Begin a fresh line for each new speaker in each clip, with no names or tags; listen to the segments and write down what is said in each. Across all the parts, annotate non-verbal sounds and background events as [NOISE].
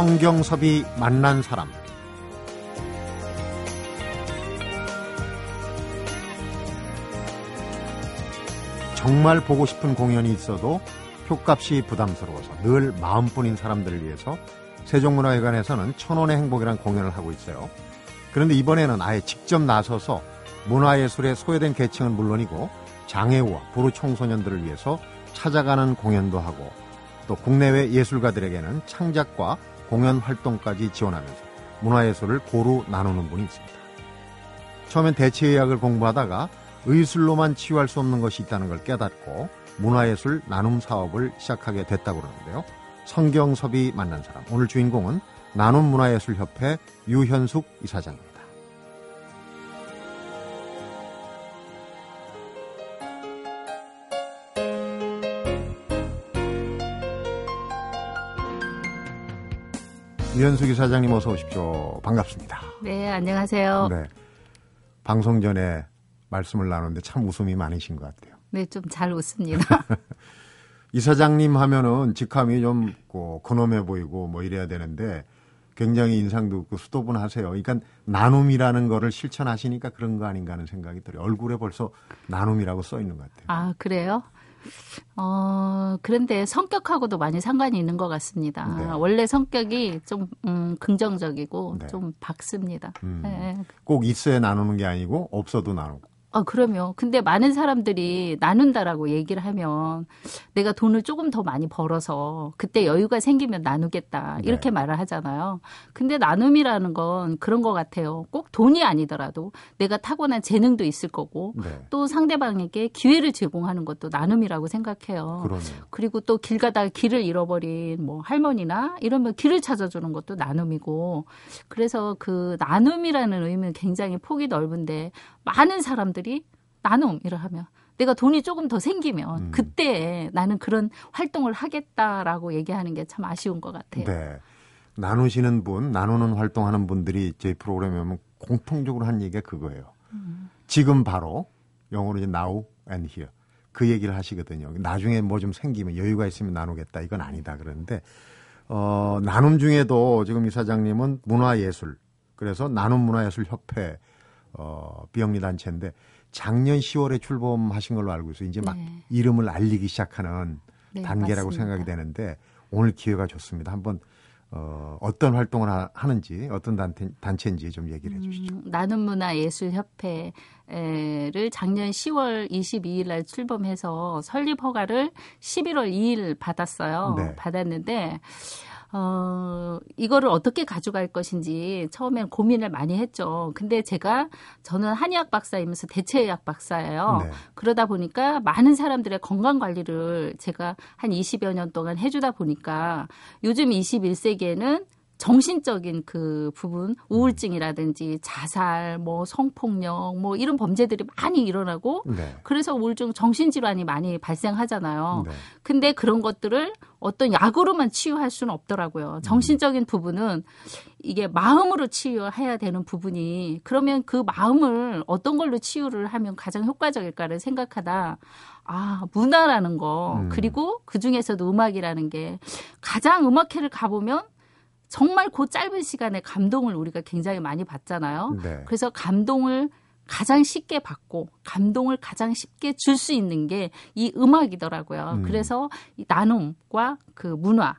성경섭이 만난 사람 정말 보고 싶은 공연이 있어도 표값이 부담스러워서 늘 마음뿐인 사람들을 위해서 세종문화회관에서는 천원의 행복이란 공연을 하고 있어요. 그런데 이번에는 아예 직접 나서서 문화예술에 소외된 계층은 물론이고 장애우와 불우 청소년들을 위해서 찾아가는 공연도 하고 또 국내외 예술가들에게는 창작과 공연 활동까지 지원하면서 문화예술을 고루 나누는 분이 있습니다. 처음엔 대체의학을 공부하다가 의술로만 치유할 수 없는 것이 있다는 걸 깨닫고 문화예술 나눔 사업을 시작하게 됐다고 그러는데요. 성경섭이 만난 사람. 오늘 주인공은 나눔문화예술협회 유현숙 이사장입니다. 유현숙 이 사장님 어서 오십시오. 반갑습니다.
네, 안녕하세요. 네.
방송 전에 말씀을 나누는데 참 웃음이 많으신 것 같아요.
네, 좀 잘 웃습니다. [LAUGHS]
이 사장님 하면은 직함이 좀 뭐, 근엄해 보이고 뭐 이래야 되는데 굉장히 인상도 있고 수도분 하세요. 그러니까 나눔이라는 거를 실천하시니까 그런 거 아닌가 하는 생각이 들어요. 얼굴에 벌써 나눔이라고 써 있는 것 같아요.
아, 그래요? 어, 그런데 성격하고도 많이 상관이 있는 것 같습니다. 네. 원래 성격이 좀, 음, 긍정적이고 네. 좀 박습니다. 음, 네.
꼭 있어야 나누는 게 아니고 없어도 나누고.
아, 그러면. 근데 많은 사람들이 나눈다라고 얘기를 하면 내가 돈을 조금 더 많이 벌어서 그때 여유가 생기면 나누겠다. 네. 이렇게 네. 말을 하잖아요. 근데 나눔이라는 건 그런 것 같아요. 꼭 돈이 아니더라도 내가 타고난 재능도 있을 거고 네. 또 상대방에게 기회를 제공하는 것도 나눔이라고 생각해요. 그러네요. 그리고 또 길 가다가 길을 잃어버린 뭐 할머니나 이러면 길을 찾아주는 것도 나눔이고 그래서 그 나눔이라는 의미는 굉장히 폭이 넓은데 많은 사람들 이 나눔이라 하면 내가 돈이 조금 더 생기면 음. 그때 나는 그런 활동을 하겠다라고 얘기하는 게 참 아쉬운 것 같아요. 네.
나누시는 분, 나누는 활동하는 분들이 저희 프로그램에 오면 공통적으로 한 얘기가 그거예요. 음. 지금 바로 영어로 이제 now and here 그 얘기를 하시거든요. 나중에 뭐 좀 생기면 여유가 있으면 나누겠다 이건 아니다 그러는데 어, 나눔 중에도 지금 이 사장님은 문화예술 그래서 나눔 문화예술 협회 어, 비영리 단체인데 작년 10월에 출범하신 걸로 알고 있어요. 이제 막 네. 이름을 알리기 시작하는 네, 단계라고 맞습니다. 생각이 되는데 오늘 기회가 좋습니다. 한번 어, 어떤 활동을 하, 는지 어떤 단체, 단체인지 좀 얘기를 해주시죠. 음,
나눔 문화 예술 협회를 작년 10월 22일 날 출범해서 설립 허가를 11월 2일 받았어요. 네. 받았는데 어, 이거를 어떻게 가져갈 것인지 처음엔 고민을 많이 했죠. 근데 제가 저는 한의학 박사이면서 대체의학 박사예요. 네. 그러다 보니까 많은 사람들의 건강 관리를 제가 한 20여 년 동안 해주다 보니까 요즘 21세기에는 정신적인 그 부분 우울증이라든지 자살 뭐 성폭력 뭐 이런 범죄들이 많이 일어나고 네. 그래서 우울증 정신질환이 많이 발생하잖아요. 네. 근데 그런 것들을 어떤 약으로만 치유할 수는 없더라고요. 음. 정신적인 부분은 이게 마음으로 치유해야 되는 부분이 그러면 그 마음을 어떤 걸로 치유를 하면 가장 효과적일까를 생각하다 아, 문화라는 거, 음. 그리고 그 중에서도 음악이라는 게 가장 음악회를 가보면 정말 그 짧은 시간에 감동을 우리가 굉장히 많이 받잖아요. 네. 그래서 감동을 가장 쉽게 받고 감동을 가장 쉽게 줄 수 있는 게 이 음악이더라고요. 음. 그래서 이 나눔과 그 문화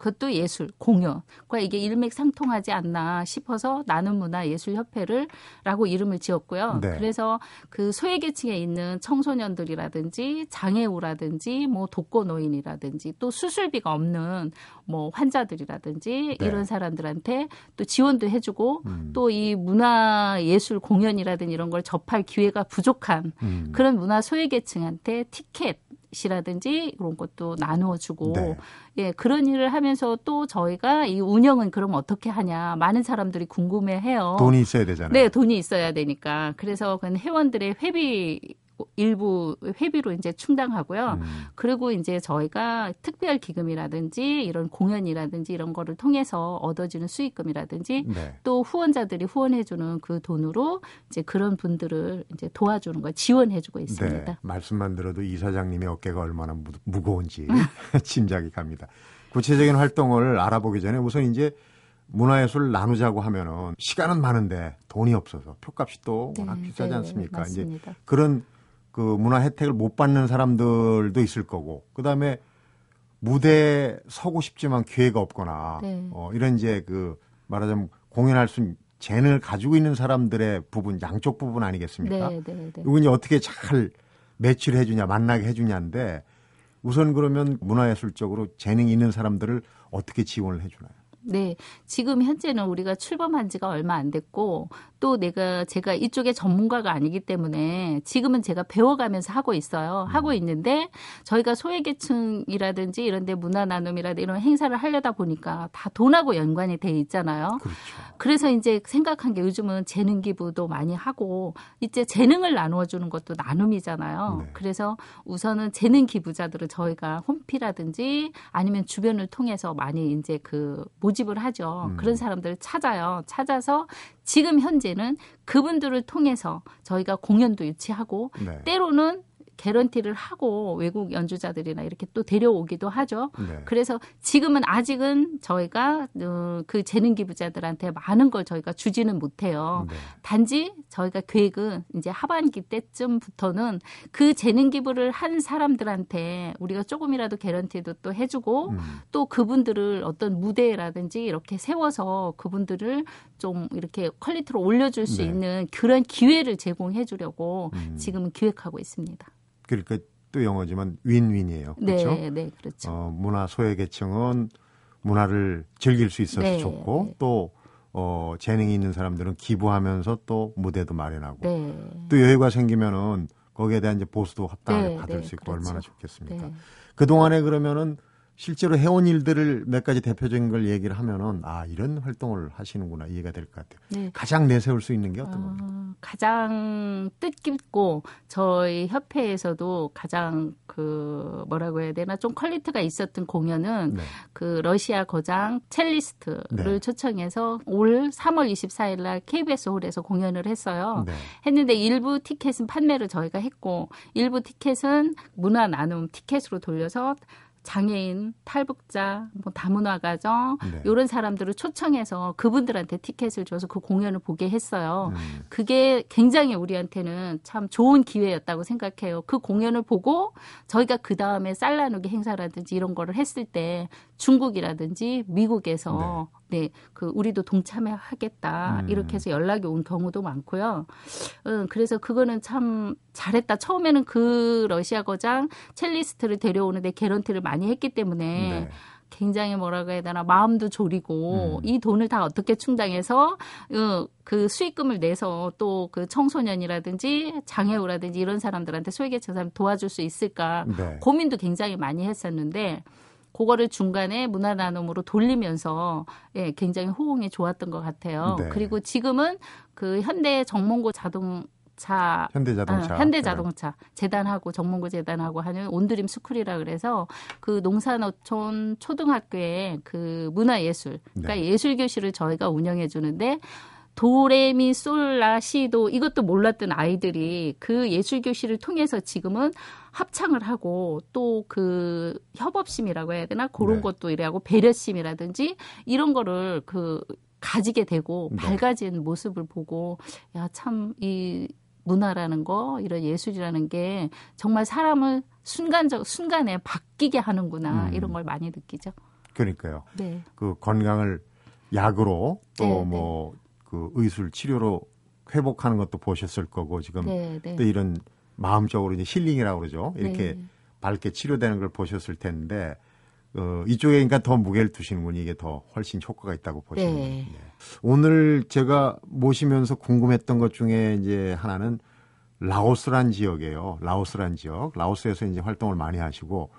그것도 예술, 공연과 이게 일맥상통하지 않나 싶어서 나눔 문화 예술 협회를라고 이름을 지었고요. 네. 그래서 그 소외계층에 있는 청소년들이라든지 장애우라든지 뭐 독거노인이라든지 또 수술비가 없는 뭐 환자들이라든지 네. 이런 사람들한테 또 지원도 해주고 음. 또이 문화 예술 공연이라든지 이런 걸 접할 기회가 부족한 음. 그런 문화 소외계층한테 티켓 이라든지 그런 것도 나누어 주고 네. 예 그런 일을 하면서 또 저희가 이 운영은 그럼 어떻게 하냐 많은 사람들이 궁금해해요.
돈이 있어야 되잖아요.
네, 돈이 있어야 되니까 그래서 그 회원들의 회비 일부 회비로 이제 충당하고요. 음. 그리고 이제 저희가 특별 기금이라든지 이런 공연이라든지 이런 거를 통해서 얻어지는 수익금이라든지 네. 또 후원자들이 후원해주는 그 돈으로 이제 그런 분들을 이제 도와주는 거 지원해주고 있습니다. 네.
말씀만 들어도 이사장님의 어깨가 얼마나 무, 무거운지 [LAUGHS] 짐작이 갑니다. 구체적인 활동을 알아보기 전에 우선 이제 문화예술 나누자고 하면은 시간은 많은데 돈이 없어서 표값이 또 워낙 네, 비싸지 네, 않습니까?
맞습니다.
이제 그런 그 문화 혜택을 못 받는 사람들도 있을 거고 그다음에 무대에 서고 싶지만 기회가 없거나 네. 어 이런 이제 그 말하자면 공연할 수 재능을 가지고 있는 사람들의 부분 양쪽 부분 아니겠습니까? 네, 네, 네. 이거 이제 어떻게 잘 매치를 해주냐 만나게 해주냐인데 우선 그러면 문화예술적으로 재능이 있는 사람들을 어떻게 지원을 해주나요?
네. 지금 현재는 우리가 출범한 지가 얼마 안 됐고 또 내가 제가 이쪽에 전문가가 아니기 때문에 지금은 제가 배워가면서 하고 있어요. 음. 하고 있는데 저희가 소외계층이라든지 이런 데 문화 나눔이라든지 이런 행사를 하려다 보니까 다 돈하고 연관이 돼 있잖아요.
그렇죠.
그래서 이제 생각한 게 요즘은 재능 기부도 많이 하고 이제 재능을 나누어 주는 것도 나눔이잖아요. 네. 그래서 우선은 재능 기부자들을 저희가 홈피라든지 아니면 주변을 통해서 많이 이제 그 모집을 하죠. 음. 그런 사람들을 찾아요. 찾아서 지금 현재는 그분들을 통해서 저희가 공연도 유치하고 네. 때로는 개런티를 하고 외국 연주자들이나 이렇게 또 데려오기도 하죠. 네. 그래서 지금은 아직은 저희가 어, 그 재능 기부자들한테 많은 걸 저희가 주지는 못해요. 네. 단지 저희가 계획은 이제 하반기 때쯤부터는 그 재능 기부를 한 사람들한테 우리가 조금이라도 개런티도 또 해주고 음. 또 그분들을 어떤 무대라든지 이렇게 세워서 그분들을 좀 이렇게 퀄리티로 올려줄 수 네. 있는 그런 기회를 제공해 주려고 음. 지금 기획하고 있습니다.
그러니까 또 영어지만 윈윈이에요. 그렇죠?
네, 네, 그렇죠.
어, 문화 소외 계층은 문화를 즐길 수 있어서 네, 좋고 네. 또 어, 재능이 있는 사람들은 기부하면서 또 무대도 마련하고 네. 또 여유가 생기면은 거기에 대한 이제 보수도 합당하게 네, 받을 네, 수 있고 그렇죠. 얼마나 좋겠습니까? 네. 그 동안에 그러면은 실제로 해온 일들을 몇 가지 대표적인 걸 얘기를 하면은 아 이런 활동을 하시는구나 이해가 될 것 같아요. 네. 가장 내세울 수 있는 게 어떤 어, 겁니까?
가장 뜻깊고 저희 협회에서도 가장 그 뭐라고 해야 되나 좀 quality가 있었던 공연은 네. 그 러시아 거장 첼리스트를 네. 초청해서 올 3월 24일 날 KBS 홀에서 공연을 했어요. 네. 했는데 일부 티켓은 판매를 저희가 했고 일부 티켓은 문화 나눔 티켓으로 돌려서 장애인, 탈북자, 뭐 다문화 가정 네. 이런 사람들을 초청해서 그분들한테 티켓을 줘서 그 공연을 보게 했어요. 음. 그게 굉장히 우리한테는 참 좋은 기회였다고 생각해요. 그 공연을 보고 저희가 그 다음에 쌀 나누기 행사라든지 이런 거를 했을 때 중국이라든지 미국에서 네. 네, 그 우리도 동참하겠다 음. 이렇게 해서 연락이 온 경우도 많고요. 음, 그래서 그거는 참 잘했다. 처음에는 그 러시아 거장 첼리스트를 데려오는데 개런티를 많이 했기 때문에 네. 굉장히 뭐라고 해야 되나 마음도 졸이고 음. 이 돈을 다 어떻게 충당해서 어, 그 수익금을 내서 또 그 청소년이라든지 장애우라든지 이런 사람들한테 소외계층 사람 도와줄 수 있을까 네. 고민도 굉장히 많이 했었는데 그거를 중간에 문화 나눔으로 돌리면서 예, 굉장히 호응이 좋았던 것 같아요. 네. 그리고 지금은 그 현대 정몽고 자동 차
현대 자동차
어, 현대 자동차 네. 재단하고 정몽고 재단하고 하는 온드림 스쿨이라 그래서 그 농산어촌 초등학교에 그 문화예술 그러니까 네. 예술 교실을 저희가 운영해 주는데 도레미 솔라 시도 이것도 몰랐던 아이들이 그 예술 교실을 통해서 지금은 합창을 하고 또 그 협업심이라고 해야 되나 그런 네. 것도 이래하고 배려심이라든지 이런 거를 그 가지게 되고 네. 밝아진 모습을 보고 야참이 문화라는 거 이런 예술이라는 게 정말 사람을 순간적 순간에 바뀌게 하는구나 음. 이런 걸 많이 느끼죠.
그러니까요. 네. 그 건강을 약으로 또뭐 네, 네. 그 의술 치료로 회복하는 것도 보셨을 거고 지금 네, 네. 또 이런 마음적으로 이제 힐링이라고 그러죠. 이렇게 네. 밝게 치료되는 걸 보셨을 텐데 어, 이쪽에 그러니까 더 무게를 두시는군 이게 더 훨씬 효과가 있다고 보시는 네. 네. 오늘 제가 모시면서 궁금했던 것 중에 이제 하나는 라오스란 지역이에요. 라오스란 지역. 라오스에서 이제 활동을 많이 하시고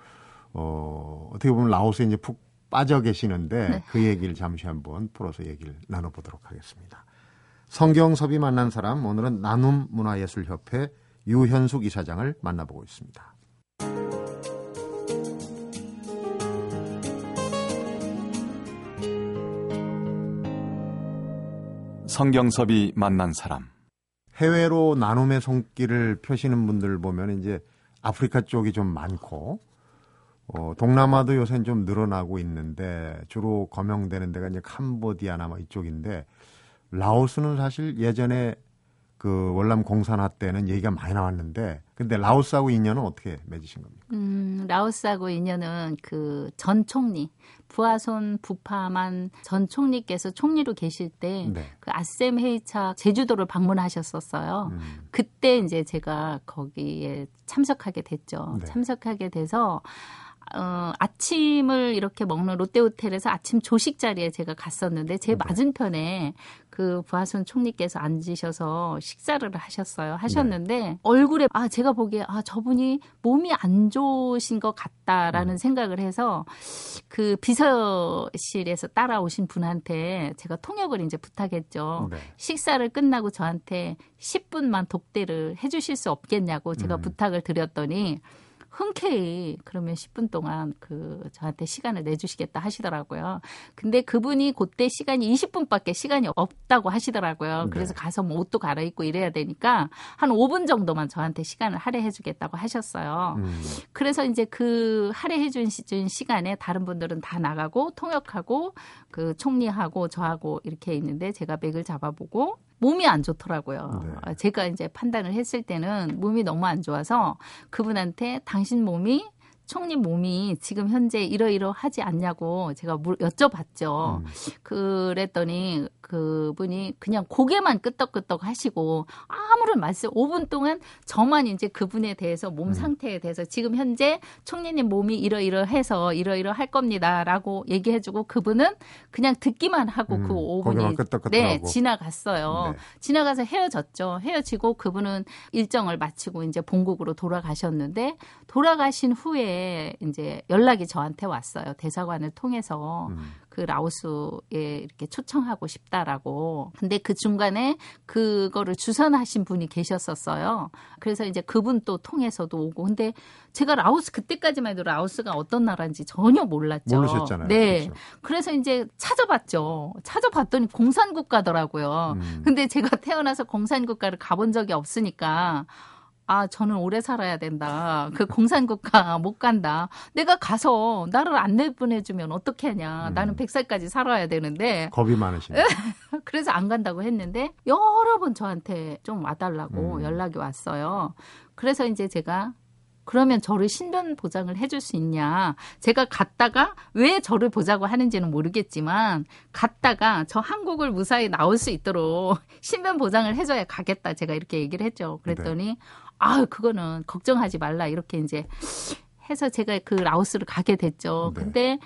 어, 어떻게 보면 라오스에 이제 푹 빠져 계시는데 네. 그 얘기를 잠시 한번 풀어서 얘기를 나눠보도록 하겠습니다. 성경섭이 만난 사람 오늘은 나눔 문화예술협회 유현숙 이사장을 만나보고 있습니다.
성경섭이 만난 사람
해외로 나눔의 손길을 펴시는 분들 보면 이제 아프리카 쪽이 좀 많고 어, 동남아도 요새 좀 늘어나고 있는데 주로 거명되는 데가 이제 캄보디아나 뭐 이쪽인데 라오스는 사실 예전에 그 월남 공산화 때는 얘기가 많이 나왔는데 근데 라오스하고 인연은 어떻게 맺으신 겁니까?
음, 라오스하고 인연은 그 전 총리 부하손 부파만 전 총리께서 총리로 계실 때그 네. 그 아셈 회의차 제주도를 방문하셨었어요. 음. 그때 이제 제가 거기에 참석하게 됐죠. 네. 참석하게 돼서 어, 아침을 이렇게 먹는 롯데호텔에서 아침 조식 자리에 제가 갔었는데 제 네. 맞은편에 그 부하순 총리께서 앉으셔서 식사를 하셨어요. 하셨는데 네. 얼굴에 아 제가 보기에 아 저분이 몸이 안 좋으신 것 같다라는 음. 생각을 해서 그 비서실에서 따라오신 분한테 제가 통역을 이제 부탁했죠. 네. 식사를 끝나고 저한테 10분만 독대를 해주실 수 없겠냐고 제가 음. 부탁을 드렸더니 흔쾌히 그러면 10분 동안 그 저한테 시간을 내주시겠다 하시더라고요. 근데 그분이 그때 시간이 20분밖에 시간이 없다고 하시더라고요. 네. 그래서 가서 뭐 옷도 갈아입고 이래야 되니까 한 5분 정도만 저한테 시간을 할애해주겠다고 하셨어요. 음. 그래서 이제 그 할애해준 시간에 다른 분들은 다 나가고 통역하고 그 총리하고 저하고 이렇게 있는데 제가 맥을 잡아보고 몸이 안 좋더라고요. 네. 아, 제가 이제 판단을 했을 때는 몸이 너무 안 좋아서 그분한테 당신 몸이 총리 몸이 지금 현재 이러이러하지 않냐고 제가 물, 여쭤봤죠. 음. 그랬더니 그분이 그냥 고개만 끄덕끄덕 하시고 아무런 말씀 5분 동안 저만 이제 그분에 대해서 몸 음. 상태에 대해서 지금 현재 총리님 몸이 이러이러해서 이러이러할 겁니다라고 얘기해주고 그분은 그냥 듣기만 하고 그 음. 그 5분이 네 지나갔어요. 네. 지나가서 헤어졌죠. 헤어지고 그분은 일정을 마치고 이제 본국으로 돌아가셨는데 돌아가신 후에 이제 연락이 저한테 왔어요. 대사관을 통해서 음. 그 라오스에 이렇게 초청하고 싶다라고. 근데 그 중간에 그거를 주선하신 분이 계셨었어요. 그래서 이제 그분 또 통해서도 오고. 근데 제가 라오스 그때까지만 해도 라오스가 어떤 나라인지 전혀 몰랐죠.
모르셨잖아요.
네. 그렇죠. 그래서 이제 찾아봤죠. 찾아봤더니 공산국가더라고요. 음. 근데 제가 [LAUGHS] 태어나서 공산국가를 가본 적이 없으니까 아, 저는 오래 살아야 된다. 그 공산국가 못 간다. 내가 가서 나를 안 내보내주면 어떻게 하냐. 음. 나는 100살까지 살아야 되는데.
겁이 많으시네. [LAUGHS]
그래서 안 간다고 했는데 여러 번 저한테 좀 와달라고 음. 연락이 왔어요. 그래서 이제 제가 그러면 저를 신변 보장을 해줄 수 있냐. 제가 갔다가 왜 저를 보자고 하는지는 모르겠지만, 갔다가 저 한국을 무사히 나올 수 있도록 [LAUGHS] 신변 보장을 해줘야 가겠다. 제가 이렇게 얘기를 했죠. 그랬더니, 네. 아, 그거는 걱정하지 말라. 이렇게 이제 해서 제가 그 라오스를 가게 됐죠. 네. 근데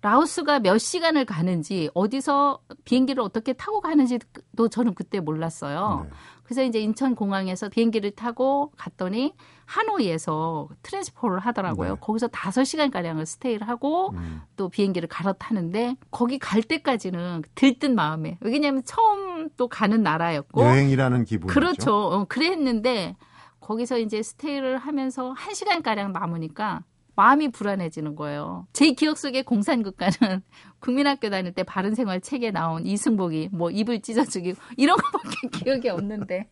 라오스가 몇 시간을 가는지 어디서 비행기를 어떻게 타고 가는지도 저는 그때 몰랐어요. 네. 그래서 이제 인천 공항에서 비행기를 타고 갔더니 하노이에서 트랜스포를 하더라고요. 네. 거기서 다섯 시간 가량을 스테이를 하고 음. 또 비행기를 갈아타는데 거기 갈 때까지는 들뜬 마음에 왜냐하면 처음 또 가는 나라였고
여행이라는 기분
그렇죠. 어, 그랬는데 거기서 이제 스테이를 하면서 한 시간 가량 남으니까 마음이 불안해지는 거예요. 제 기억 속에 공산국가는 [LAUGHS] 국민학교 다닐 때 바른생활 책에 나온 이승복이 뭐 입을 찢어주기 이런 거밖에 [LAUGHS] 기억이 없는데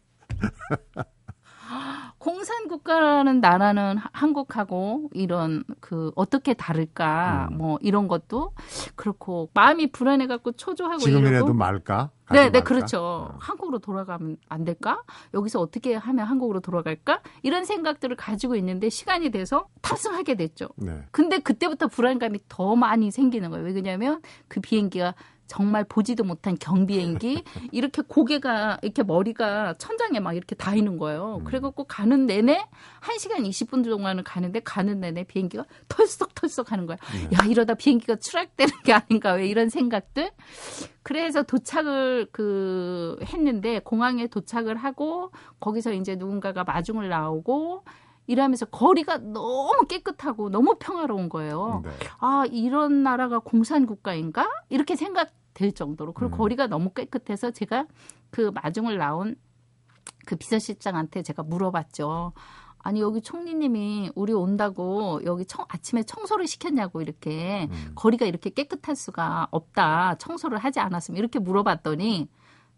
공산 국가라는 나라는 한국하고 이런 그 어떻게 다를까 음. 뭐 이런 것도 그렇고 마음이 불안해 갖고 초조하고
지금이라도
이러고.
말까?
네, 네, 그렇죠. 어. 한국으로 돌아가면 안 될까? 여기서 어떻게 하면 한국으로 돌아갈까? 이런 생각들을 가지고 있는데 시간이 돼서 탑승하게 됐죠. 네. 근데 그때부터 불안감이 더 많이 생기는 거예요. 왜냐면 그 비행기가 정말 보지도 못한 경비행기 [LAUGHS] 이렇게 고개가 이렇게 머리가 천장에 막 이렇게 닿이는 거예요. 음. 그래갖고 가는 내내 1시간 20분 동안은 가는데 가는 내내 비행기가 털썩털썩 하는 거야. 네. 야 이러다 비행기가 추락되는 게 아닌가 왜 이런 생각들. 그래서 도착을 그 했는데 공항에 도착을 하고 거기서 이제 누군가가 마중을 나오고 이러면서 거리가 너무 깨끗하고 너무 평화로운 거예요. 네. 아, 이런 나라가 공산 국가인가? 이렇게 생각 될 정도로 그리고 음. 거리가 너무 깨끗해서 제가 그 마중을 나온 그 비서실장한테 제가 물어봤죠. 아니 여기 총리님이 우리 온다고 여기 청, 아침에 청소를 시켰냐고 이렇게 음. 거리가 이렇게 깨끗할 수가 없다 청소를 하지 않았으면 이렇게 물어봤더니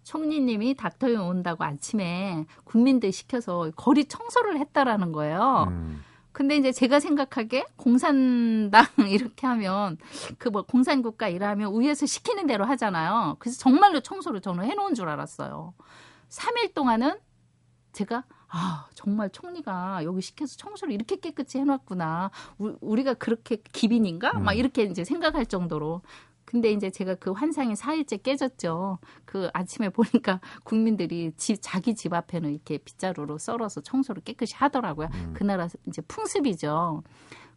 총리님이 닥터용 온다고 아침에 국민들 시켜서 거리 청소를 했다라는 거예요. 음. 근데 이제 제가 생각하기에 공산당 [LAUGHS] 이렇게 하면 그 뭐 공산국가 일하면 위에서 시키는 대로 하잖아요. 그래서 정말로 청소를 저는 해놓은 줄 알았어요. 3일 동안은 제가 아, 정말 총리가 여기 시켜서 청소를 이렇게 깨끗이 해놨구나. 우 리가 그렇게 기빈인가? 막 음. 이렇게 이제 생각할 정도로. 근데 이제 제가 그 환상이 4일째 깨졌죠. 그 아침에 보니까 [LAUGHS] 국민들이 집, 자기 집 앞에는 이렇게 빗자루로 썰어서 청소를 깨끗이 하더라고요. 음. 그 나라 이제 풍습이죠.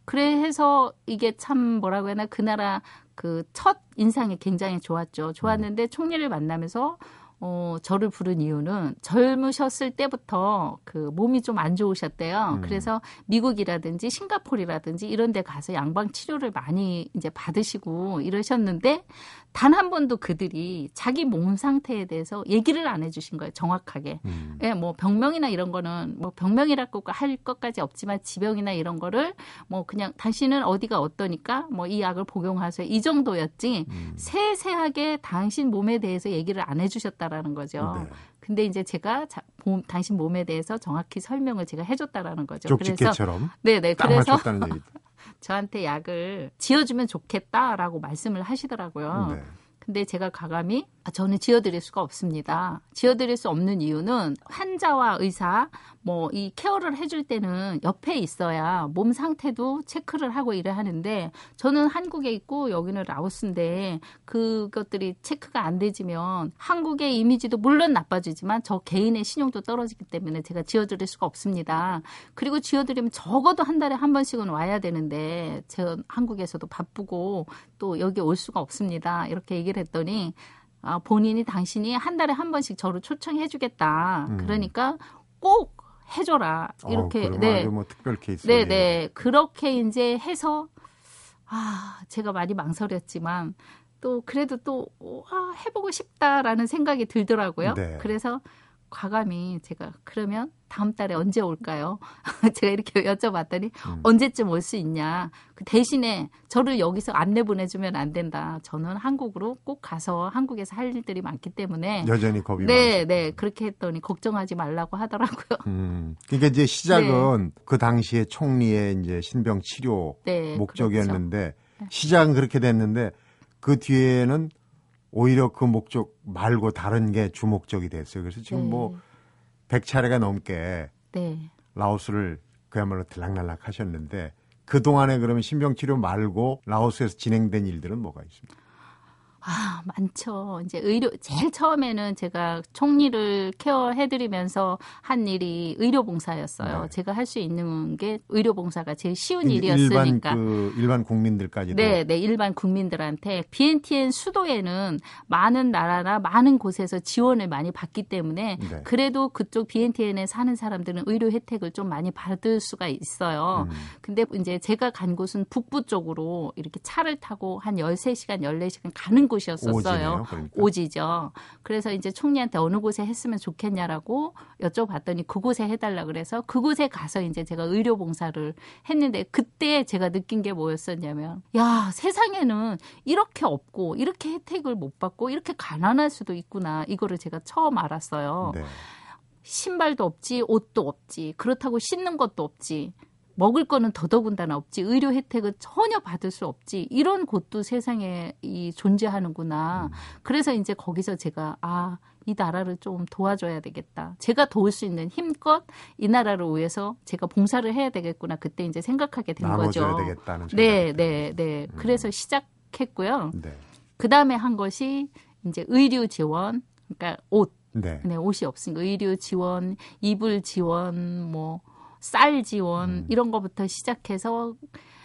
그래서 이게 참 뭐라고 해야 하나 그 나라 그 첫 인상이 굉장히 좋았죠. 좋았는데 음. 총리를 만나면서 어, 저를 부른 이유는 젊으셨을 때부터 그 몸이 좀 안 좋으셨대요. 음. 그래서 미국이라든지 싱가폴이라든지 이런 데 가서 양방 치료를 많이 이제 받으시고 이러셨는데 단 한 번도 그들이 자기 몸 상태에 대해서 얘기를 안 해주신 거예요. 정확하게. 음. 예, 뭐 병명이나 이런 거는 뭐 병명이라고 할 것까지 없지만 지병이나 이런 거를 뭐 그냥 당신은 어디가 어떠니까 뭐 이 약을 복용하세요. 이 정도였지 음. 세세하게 당신 몸에 대해서 얘기를 안 해주셨다. 있다라는 거죠. 네. 근데 이제 제가 자, 봄, 당신 몸에 대해서 정확히 설명을 제가 해줬다라는 거죠.
쪽집게처럼.
네네. 그래서 저한테 약을 지어주면 좋겠다라고 말씀을 하시더라고요. 네. 근데 제가 가감히 아, 저는 지어드릴 수가 없습니다. 지어드릴 수 없는 이유는 환자와 의사 뭐 이 케어를 해줄 때는 옆에 있어야 몸 상태도 체크를 하고 일을 하는데 저는 한국에 있고 여기는 라오스인데 그것들이 체크가 안 되지면 한국의 이미지도 물론 나빠지지만 저 개인의 신용도 떨어지기 때문에 제가 지어드릴 수가 없습니다. 그리고 지어드리면 적어도 한 달에 한 번씩은 와야 되는데 저 한국에서도 바쁘고 또 여기 올 수가 없습니다. 이렇게 얘기를 했더니 아, 본인이 당신이 한 달에 한 번씩 저를 초청해 주겠다. 음. 그러니까 꼭 해줘라. 어, 이렇게.
어, 네. 뭐 특별 케이스.
네, 네. 그렇게 이제 해서, 아, 제가 많이 망설였지만, 또 그래도 또, 아, 해보고 싶다라는 생각이 들더라고요. 네. 그래서 과감히 제가 그러면 다음 달에 언제 올까요? [LAUGHS] 제가 이렇게 여쭤봤더니 음. 언제쯤 올 수 있냐. 그 대신에 저를 여기서 안내 보내주면 안 된다. 저는 한국으로 꼭 가서 한국에서 할 일들이 많기 때문에
여전히 겁이
네, 많으 네 그렇게 했더니 걱정하지 말라고 하더라고요.
음, 그러니까 이제 시작은 네. 그 당시에 총리의 이제 신병 치료 네, 목적이었는데 그렇죠. 시작은 그렇게 됐는데 그 뒤에는 오히려 그 목적 말고 다른 게 주목적이 됐어요. 그래서 지금 네. 뭐 100차례가 넘게 네. 라오스를 그야말로 들락날락 하셨는데 그동안에 그러면 신병치료 말고 라오스에서 진행된 일들은 뭐가 있습니까?
아, 많죠. 이제 의료, 제일 처음에는 제가 총리를 케어해드리면서 한 일이 의료봉사였어요. 네. 제가 할 수 있는 게 의료봉사가 제일 쉬운 일이었으니까.
일반, 그, 일반 국민들까지도.
네, 네, 일반 국민들한테. BNTN 수도에는 많은 나라나 많은 곳에서 지원을 많이 받기 때문에 네. 그래도 그쪽 BNTN에 사는 사람들은 의료 혜택을 좀 많이 받을 수가 있어요. 음. 근데 이제 제가 간 곳은 북부 쪽으로 이렇게 차를 타고 한 13시간, 14시간 가는 곳 곳이었었어요. 오지네요, 그러니까. 오지죠. 그래서 이제 총리한테 어느 곳에 했으면 좋겠냐라고 여쭤봤더니 그곳에 해달라 그래서 그곳에 가서 이제 제가 의료 봉사를 했는데 그때 제가 느낀 게 뭐였었냐면 야 세상에는 이렇게 없고 이렇게 혜택을 못 받고 이렇게 가난할 수도 있구나 이거를 제가 처음 알았어요. 네. 신발도 없지, 옷도 없지, 그렇다고 씻는 것도 없지. 먹을 거는 더더군다나 없지 의료 혜택은 전혀 받을 수 없지 이런 곳도 세상에 이 존재하는구나. 음. 그래서 이제 거기서 제가 아 이 나라를 좀 도와줘야 되겠다. 제가 도울 수 있는 힘껏 이 나라를 위해서 제가 봉사를 해야 되겠구나. 그때 이제 생각하게 된 거죠. 네, 네, 네. 음. 그래서 시작했고요. 네. 그 다음에 한 것이 이제 의료 지원, 그러니까 옷. 네. 네, 옷이 없으니까 의료 지원, 이불 지원, 뭐 쌀 지원 음. 이런 거부터 시작해서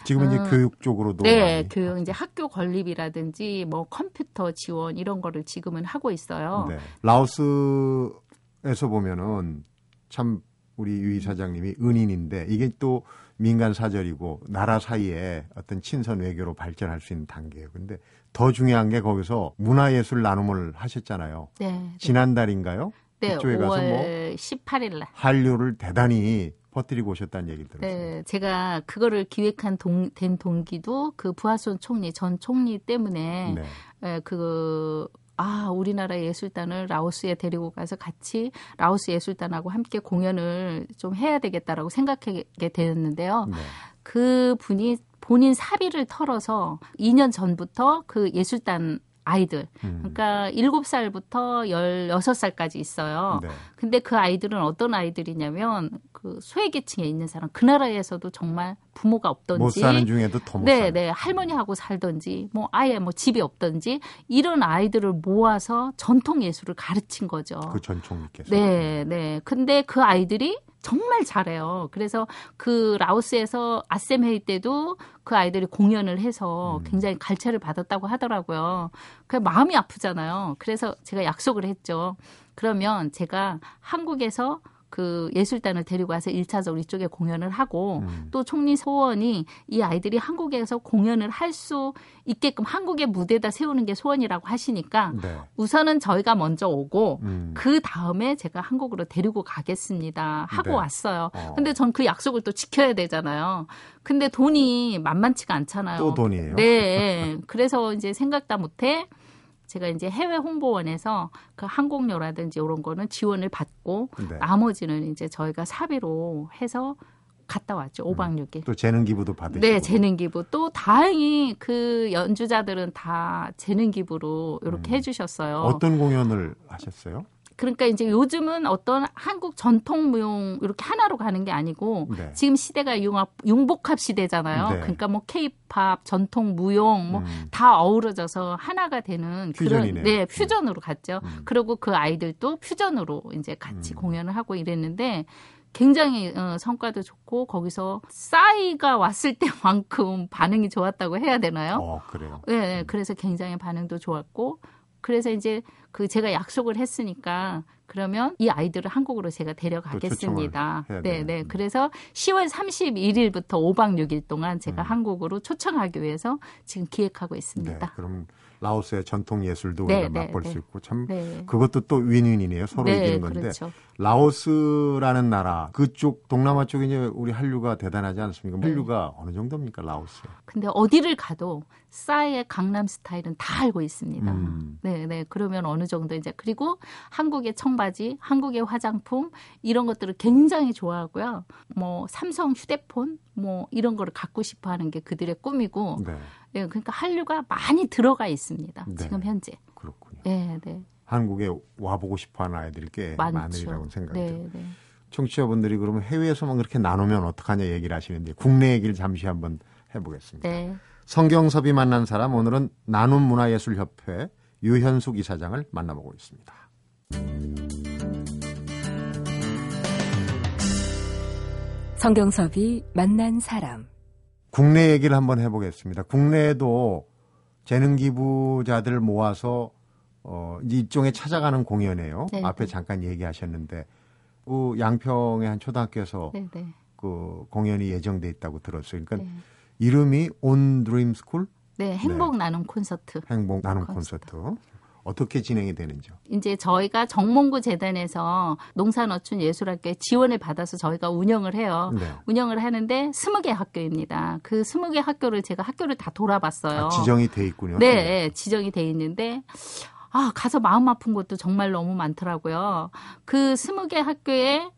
지금은 어, 이제 교육 쪽으로도
네, 교육 이제 학교 건립이라든지 뭐 컴퓨터 지원 이런 거를 지금은 하고 있어요. 네.
라오스에서 보면은 참 우리 유 이사장님이 은인인데 이게 또 민간 사절이고 나라 사이에 어떤 친선 외교로 발전할 수 있는 단계예요. 근데 더 중요한 게 거기서 문화예술 나눔을 하셨잖아요. 네. 지난달인가요?
네, 그쪽에 가서 뭐 18일 날
한류를 대단히 퍼뜨리고 오셨다는 얘기를 들었어요.
네, 제가 그거를 기획한 동, 된 동기도 그 부하손 총리 전 총리 때문에 네. 에, 그 아, 우리나라 예술단을 라오스에 데리고 가서 같이 라오스 예술단하고 함께 공연을 좀 해야 되겠다라고 생각하게 되었는데요. 네. 그 분이 본인 사비를 털어서 2년 전부터 그 예술단 아이들. 음. 그러니까 7살부터 16살까지 있어요. 네. 근데 그 아이들은 어떤 아이들이냐면 그 소외계층에 있는 사람 그 나라에서도 정말 부모가 없던지
못 사는 중에도 더못
네,
사는.
네. 할머니하고 살던지 뭐 아예 뭐 집이 없던지 이런 아이들을 모아서 전통 예술을 가르친 거죠.
그 전통님께서.
네, 네. 근데 그 아이들이 정말 잘해요. 그래서 그 라오스에서 아셈 회의 때도 그 아이들이 공연을 해서 음. 굉장히 갈채를 받았다고 하더라고요. 그 마음이 아프잖아요. 그래서 제가 약속을 했죠. 그러면 제가 한국에서 그 예술단을 데리고 와서 1차적으로 이쪽에 공연을 하고 음. 또 총리 소원이 이 아이들이 한국에서 공연을 할 수 있게끔 한국의 무대에다 세우는 게 소원이라고 하시니까 네. 우선은 저희가 먼저 오고 음. 그 다음에 제가 한국으로 데리고 가겠습니다 하고 네. 왔어요. 어. 근데 전 그 약속을 또 지켜야 되잖아요. 근데 돈이 만만치가 않잖아요.
또 돈이에요.
네. 그래서 이제 생각다 못해 제가 이제 해외 홍보원에서 그 항공료라든지 이런 거는 지원을 받고 네. 나머지는 이제 저희가 사비로 해서 갔다 왔죠. 5박 6일. 음,
또 재능 기부도 받으시고.
네, 재능 기부. 또 다행히 그 연주자들은 다 재능 기부로 이렇게 음. 해 주셨어요.
어떤 공연을 하셨어요?
그러니까 이제 요즘은 어떤 한국 전통 무용 이렇게 하나로 가는 게 아니고 네. 지금 시대가 융합 융복합 시대잖아요. 네. 그러니까 뭐 케이팝, 전통 무용 뭐다 음. 어우러져서 하나가 되는
퓨전이네요.
그런 네, 퓨전으로 갔죠. 음. 그리고 그 아이들도 퓨전으로 이제 같이 음. 공연을 하고 이랬는데 굉장히 어, 성과도 좋고 거기서 싸이가 왔을 때만큼 반응이 좋았다고 해야 되나요?
어, 그래요.
네, 네, 그래서 굉장히 반응도 좋았고 그래서 이제 그 제가 약속을 했으니까 그러면 이 아이들을 한국으로 제가 데려가겠습니다. 네, 네. 그래서 10월 31일부터 5박 6일 동안 제가 음. 한국으로 초청하기 위해서 지금 기획하고 있습니다.
네, 그럼 라오스의 전통 예술도 네, 우리가 네, 맛볼 네. 수 있고 참 네. 그것도 또 윈윈이네요. 서로 네, 이기는 건데 그렇죠. 라오스라는 나라 그쪽 동남아 쪽에 이제 우리 한류가 대단하지 않습니까? 네. 한류가 어느 정도입니까 라오스?
근데 어디를 가도 싸이의 강남 스타일은 다 알고 있습니다. 음. 네, 네. 그러면 어느 정도 이제 그리고 한국의 청바 지, 한국의 화장품 이런 것들을 굉장히 좋아하고요. 뭐 삼성 휴대폰 뭐 이런 거를 갖고 싶어 하는 게 그들의 꿈이고 네. 네, 그러니까 한류가 많이 들어가 있습니다. 네. 지금 현재.
그렇군요.
네, 네.
한국에 와 보고 싶어 하는 아이들이 꽤 많으리라고 생각이 네, 듭니다. 네. 청취자분들이 그러면 해외에서만 그렇게 나누면 어떡하냐 얘기를 하시는데 국내 얘기를 잠시 한번 해보겠습니다. 네. 성경섭이 만난 사람 오늘은 나눔 문화예술협회 유현숙 이사장을 만나보고 있습니다.
성경섭이 만난 사람
국내 얘기를 한번 해보겠습니다. 국내에도 재능 기부자들을 모아서 어, 이쪽에 찾아가는 공연이에요. 네 앞에 네. 잠깐 얘기하셨는데 그 양평의 한 초등학교에서 네네. 네. 그 공연이 예정돼 있다고 들었어요. 그러니까 네. 이름이 온 드림 스쿨?
네, 행복 네. 나눔 콘서트.
행복 나눔 콘서트. 콘서트. 어떻게 진행이 되는지요?
이제 저희가 정몽구 재단에서 농산어촌 예술학교에 지원을 받아서 저희가 운영을 해요. 네. 운영을 하는데 스무 개 학교입니다. 그 스무 개 학교를 제가 학교를 다 돌아봤어요.
아, 지정이 돼 있군요.
네, 네, 지정이 돼 있는데 아 가서 마음 아픈 것도 정말 너무 많더라고요. 그 스무 개 학교에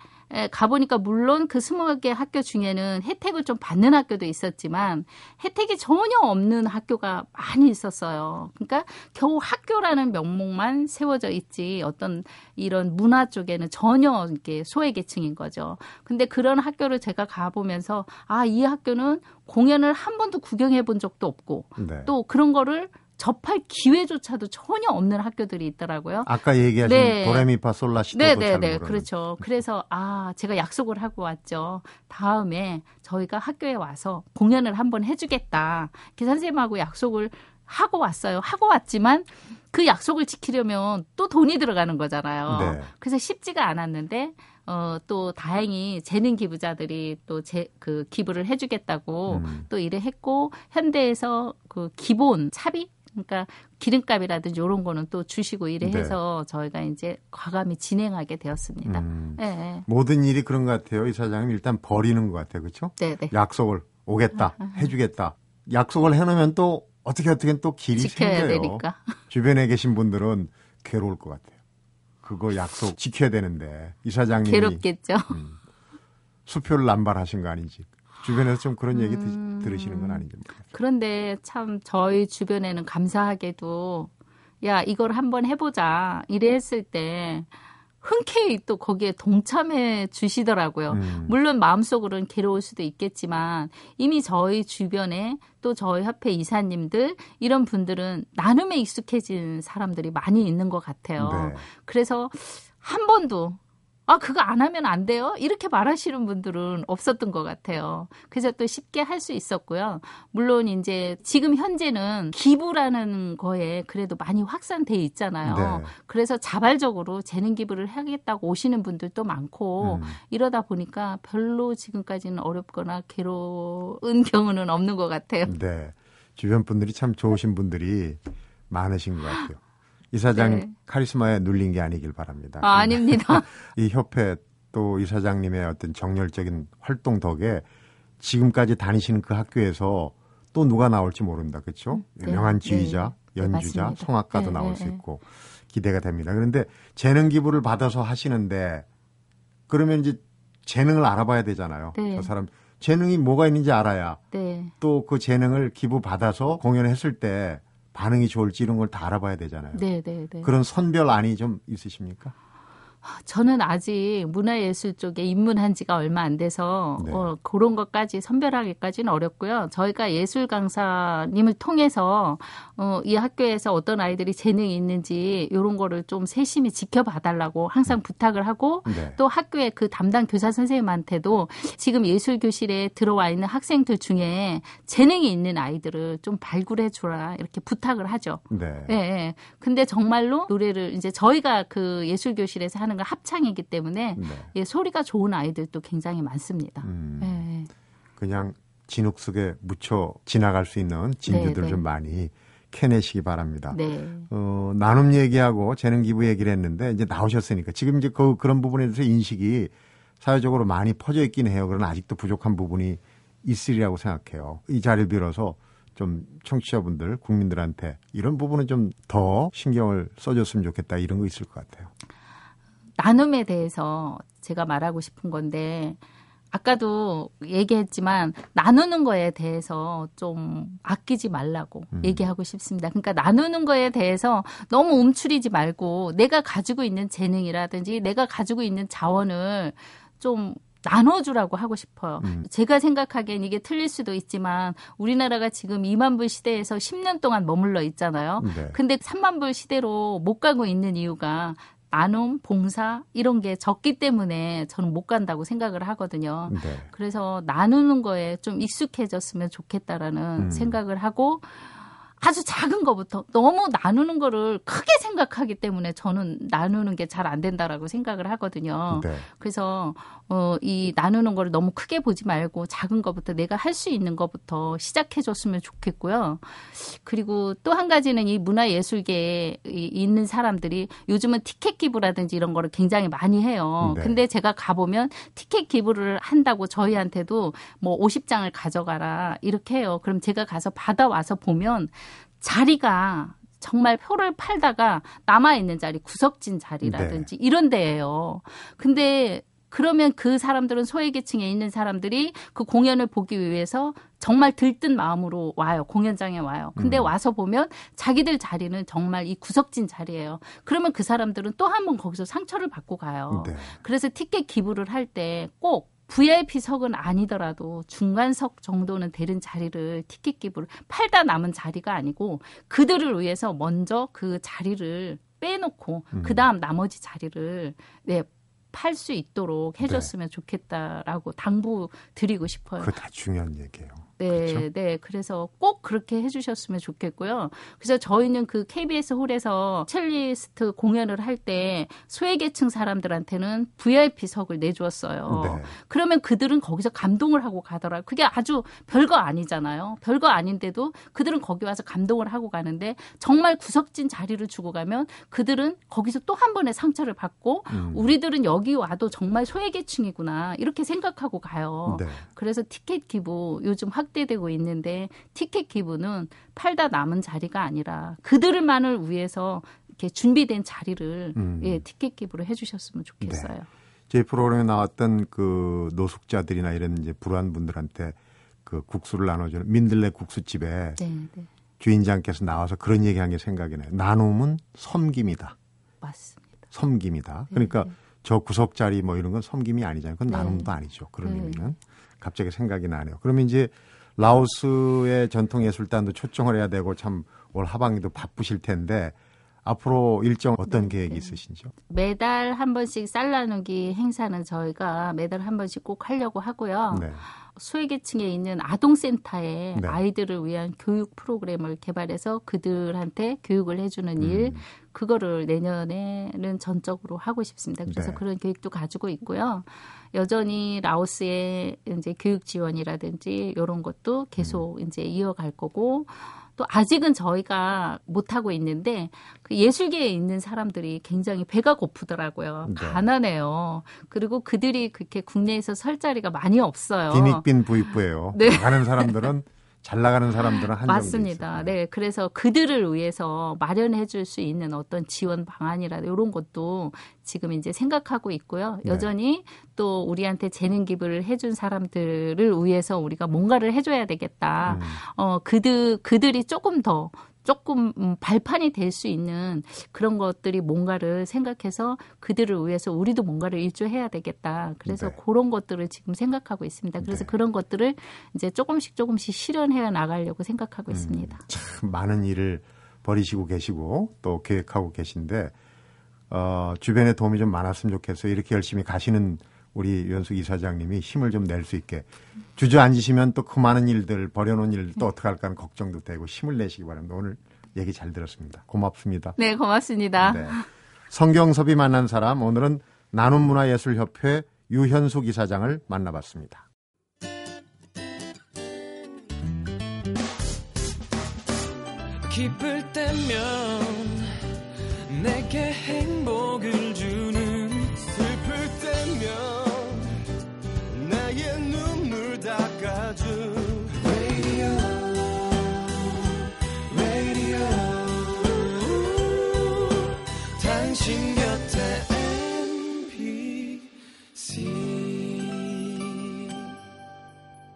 가보니까 물론 그 스무 개 학교 중에는 혜택을 좀 받는 학교도 있었지만 혜택이 전혀 없는 학교가 많이 있었어요. 그러니까 겨우 학교라는 명목만 세워져 있지 어떤 이런 문화 쪽에는 전혀 이렇게 소외계층인 거죠. 근데 그런 학교를 제가 가보면서 아, 이 학교는 공연을 한 번도 구경해 본 적도 없고 네. 또 그런 거를 접할 기회조차도 전혀 없는 학교들이 있더라고요.
아까 얘기하신 네. 도레미파 솔라시도 네, 네, 네,
그렇죠. 그래서 아 제가 약속을 하고 왔죠. 다음에 저희가 학교에 와서 공연을 한번 해주겠다. 그 선생님하고 약속을 하고 왔어요. 하고 왔지만 그 약속을 지키려면 또 돈이 들어가는 거잖아요. 네. 그래서 쉽지가 않았는데 어, 또 다행히 재능 기부자들이 또 제 그 기부를 해주겠다고 음. 또 일을 했고 현대에서 그 기본 차비 그러니까 기름값이라든지 이런 거는 또 주시고 이래 네. 해서 저희가 이제 과감히 진행하게 되었습니다. 음,
네. 모든 일이 그런 것 같아요. 이 사장님 일단 버리는 것 같아요. 그렇죠? 네, 네. 약속을 오겠다, 아, 아. 해주겠다. 약속을 해놓으면 또 어떻게 어떻게 또 길이
지켜야
생겨요.
되니까. [LAUGHS]
주변에 계신 분들은 괴로울 것 같아요. 그거 약속 지켜야 되는데 이 사장님이
괴롭겠죠.
음, 수표를 남발하신 거 아닌지 주변에서 좀 그런 얘기
음.
들으시는 건 모르겠어요.
그런데 참 저희 주변에는 감사하게도 야 이걸 한번 해보자 이래 했을 때 흔쾌히 또 거기에 동참해 주시더라고요.
음.
물론 마음속으로는 괴로울 수도 있겠지만 이미 저희 주변에 또 저희 협회 이사님들 이런 분들은 나눔에 익숙해진 사람들이 많이 있는 것 같아요.
네.
그래서 한 번도 아, 그거 안 하면 안 돼요? 이렇게 말하시는 분들은 없었던 것 같아요. 그래서 또 쉽게 할 수 있었고요. 물론 이제 지금 현재는 기부라는 거에 그래도 많이 확산돼 있잖아요.
네.
그래서 자발적으로 재능 기부를 하겠다고 오시는 분들도 많고
음.
이러다 보니까 별로 지금까지는 어렵거나 괴로운 [LAUGHS] 경우는 없는 것 같아요.
네. 주변 분들이 참 좋으신 분들이 많으신 것 같아요. 이사장님
네.
카리스마에 눌린 게 아니길 바랍니다.
아, 아닙니다. [LAUGHS]
이 협회 또 이사장님의 어떤 정열적인 활동 덕에 지금까지 다니시는 그 학교에서 또 누가 나올지 모릅니다. 그렇죠?
네,
유명한
네.
지휘자,
네,
연주자,
맞습니다.
성악가도
네,
나올
네,
수
네.
있고 기대가 됩니다. 그런데 재능 기부를 받아서 하시는데 그러면 이제 재능을 알아봐야 되잖아요.
네.
저 사람 재능이 뭐가 있는지 알아야
네.
또그 재능을 기부 받아서 공연했을 때 반응이 좋을지 이런 걸 다 알아봐야 되잖아요.
네, 네, 네.
그런 선별안이 좀 있으십니까?
저는 아직 문화예술 쪽에 입문한 지가 얼마 안 돼서
네.
어, 그런 것까지 선별하기까지는 어렵고요. 저희가 예술 강사님을 통해서 어, 이 학교에서 어떤 아이들이 재능이 있는지 이런 거를 좀 세심히 지켜봐 달라고 항상 부탁을 하고
네.
또 학교의 그 담당 교사 선생님한테도 지금 예술 교실에 들어와 있는 학생들 중에 재능이 있는 아이들을 좀 발굴해 줘라 이렇게 부탁을 하죠.
네.
예, 예. 근데 정말로 노래를 이제 저희가 그 예술 교실에서 하는 건 합창이기 때문에
네.
예, 소리가 좋은 아이들도 굉장히 많습니다.
음,
예, 예.
그냥 진흙 속에 묻혀 지나갈 수 있는 진주들
네, 네.
좀 많이 캐내시기 바랍니다.
네.
어, 나눔 얘기하고 재능 기부 얘기를 했는데 이제 나오셨으니까 지금 이제 그, 그런 부분에 대해서 인식이 사회적으로 많이 퍼져 있긴 해요. 그러나 아직도 부족한 부분이 있으리라고 생각해요. 이 자리를 빌어서 좀 청취자분들, 국민들한테 이런 부분은 좀 더 신경을 써줬으면 좋겠다 이런 거 있을 것 같아요.
나눔에 대해서 제가 말하고 싶은 건데 아까도 얘기했지만 나누는 거에 대해서 좀 아끼지 말라고
음.
얘기하고 싶습니다. 그러니까 나누는 거에 대해서 너무 움츠리지 말고 내가 가지고 있는 재능이라든지 내가 가지고 있는 자원을 좀 나눠주라고 하고 싶어요.
음.
제가 생각하기엔 이게 틀릴 수도 있지만 우리나라가 지금 2만 불 시대에서 10년 동안 머물러 있잖아요.
네.
근데 3만 불 시대로 못 가고 있는 이유가 나눔, 봉사 이런 게 적기 때문에 저는 못 간다고 생각을 하거든요.
네.
그래서 나누는 거에 좀 익숙해졌으면 좋겠다라는
음.
생각을 하고 아주 작은 거부터 너무 나누는 거를 크게 생각하기 때문에 저는 나누는 게 잘 안 된다라고 생각을 하거든요.
네.
그래서 어, 이 나누는 거를 너무 크게 보지 말고 작은 거부터 내가 할 수 있는 거부터 시작해 줬으면 좋겠고요. 그리고 또 한 가지는 이 문화예술계에 이- 있는 사람들이 요즘은 티켓 기부라든지 이런 거를 굉장히 많이 해요.
네.
근데 제가 가보면 티켓 기부를 한다고 저희한테도 뭐 50장을 가져가라 이렇게 해요. 그럼 제가 가서 받아와서 보면 자리가 정말 표를 팔다가 남아있는 자리, 구석진 자리라든지 이런 데예요. 근데 그러면 그 사람들은 소외계층에 있는 사람들이 그 공연을 보기 위해서 정말 들뜬 마음으로 와요. 공연장에 와요. 근데
음.
와서 보면 자기들 자리는 정말 이 구석진 자리예요. 그러면 그 사람들은 또 한 번 거기서 상처를 받고 가요.
네.
그래서 티켓 기부를 할 때 꼭 VIP석은 아니더라도 중간석 정도는 되는 자리를 티켓 기부를 팔다 남은 자리가 아니고 그들을 위해서 먼저 그 자리를 빼놓고
음.
그 다음 나머지 자리를 네, 팔 수 있도록 해줬으면 좋겠다라고 당부 드리고 싶어요.
그거 다 중요한 얘기예요.
네,
그렇죠?
네. 그래서 꼭 그렇게 해주셨으면 좋겠고요. 그래서 저희는 그 KBS 홀에서 첼리스트 공연을 할 때 소외계층 사람들한테는 VIP석을 내주었어요.
네.
그러면 그들은 거기서 감동을 하고 가더라고요. 그게 아주 별거 아니잖아요. 별거 아닌데도 그들은 거기 와서 감동을 하고 가는데 정말 구석진 자리를 주고 가면 그들은 거기서 또 한 번의 상처를 받고
음.
우리들은 여기 와도 정말 소외계층이구나 이렇게 생각하고 가요.
네.
그래서 티켓 기부 요즘 학교 확대되고 있는데 티켓 기부는 팔다 남은 자리가 아니라 그들만을 위해서 이렇게 준비된 자리를 음. 예, 티켓 기부를 해주셨으면 좋겠어요. 네.
제 프로그램에 나왔던 그 노숙자들이나 이런 이제 불우한 분들한테 그 국수를 나눠주는 민들레 국수집에 네, 네. 주인장께서 나와서 그런 얘기한 게 생각이 나요. 나눔은 섬김이다.
맞습니다.
섬김이다. 그러니까 네, 네. 저 구석 자리 뭐 이런 건 섬김이 아니잖아요. 그건 네. 나눔도 아니죠. 그런 의미는 갑자기 생각이 나네요. 그러면 이제 라오스의 전통 예술단도 초청을 해야 되고 참 올 하반기도 바쁘실 텐데 앞으로 일정 어떤 네, 계획이 네. 있으신지요?
매달 한 번씩 쌀 나누기 행사는 저희가 매달 한 번씩 꼭 하려고 하고요. 네. 소외계층에 있는 아동센터에 네. 아이들을 위한 교육 프로그램을 개발해서 그들한테 교육을 해주는 음. 일, 그거를 내년에는 전적으로 하고 싶습니다. 그래서 네. 그런 계획도 가지고 있고요. 여전히 라오스의 이제 교육 지원이라든지 이런 것도 계속 음. 이제 이어갈 거고, 또 아직은 저희가 못하고 있는데 그 예술계에 있는 사람들이 굉장히 배가 고프더라고요. 네. 가난해요. 그리고 그들이 그렇게 국내에서 설 자리가 많이 없어요.
빈익빈 부익부예요. 네. 가는 사람들은 잘 나가는 사람들은 한
맞습니다. 네, 그래서 그들을 위해서 마련해 줄 수 있는 어떤 지원 방안이라 이런 것도 지금 이제 생각하고 있고요. 네. 여전히 네. 또 우리한테 재능 기부를 해준 사람들을 위해서 우리가 뭔가를 해줘야 되겠다. 음. 어, 그들 그들이 조금 더 조금 음, 발판이 될 수 있는 그런 것들이 뭔가를 생각해서 그들을 위해서 우리도 뭔가를 일조해야 되겠다. 그래서 네. 그런 것들을 지금 생각하고 있습니다. 그래서 네. 그런 것들을 이제 조금씩 조금씩 실현해 나가려고 생각하고 음, 있습니다.
참 많은 일을 벌이시고 계시고 또 계획하고 계신데 어, 주변에 도움이 좀 많았으면 좋겠어요. 이렇게 열심히 가시는 우리 연수 이사장님이 힘을 좀 낼 수 있게 주저앉으시면 또 그 많은 일들 버려놓은 일들 또 어떻게 할까 하는 걱정도 되고 힘을 내시기 바랍니다. 오늘 얘기 잘 들었습니다. 고맙습니다.
네, 고맙습니다. 네.
성경섭이 만난 사람 오늘은 나눔문화예술협회 유현숙 이사장을 만나봤습니다. 기쁠 때면 내게 행복을 주는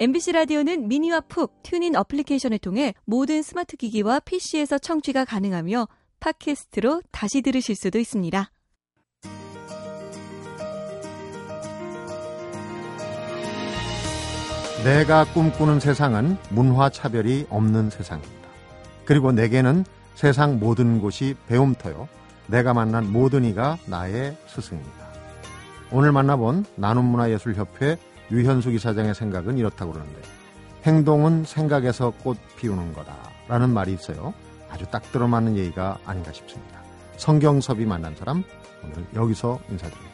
MBC 라디오는 미니와 푹 튠인 어플리케이션을 통해 모든 스마트 기기와 PC에서 청취가 가능하며 팟캐스트로 다시 들으실 수도 있습니다.
내가 꿈꾸는 세상은 문화 차별이 없는 세상입니다. 그리고 내게는 세상 모든 곳이 배움터요. 내가 만난 모든 이가 나의 스승입니다. 오늘 만나본 나눔문화예술협회 유현숙 이사장의 생각은 이렇다고 그러는데 행동은 생각에서 꽃 피우는 거다라는 말이 있어요. 아주 딱 들어맞는 얘기가 아닌가 싶습니다. 성경섭이 만난 사람 오늘 여기서 인사드립니다.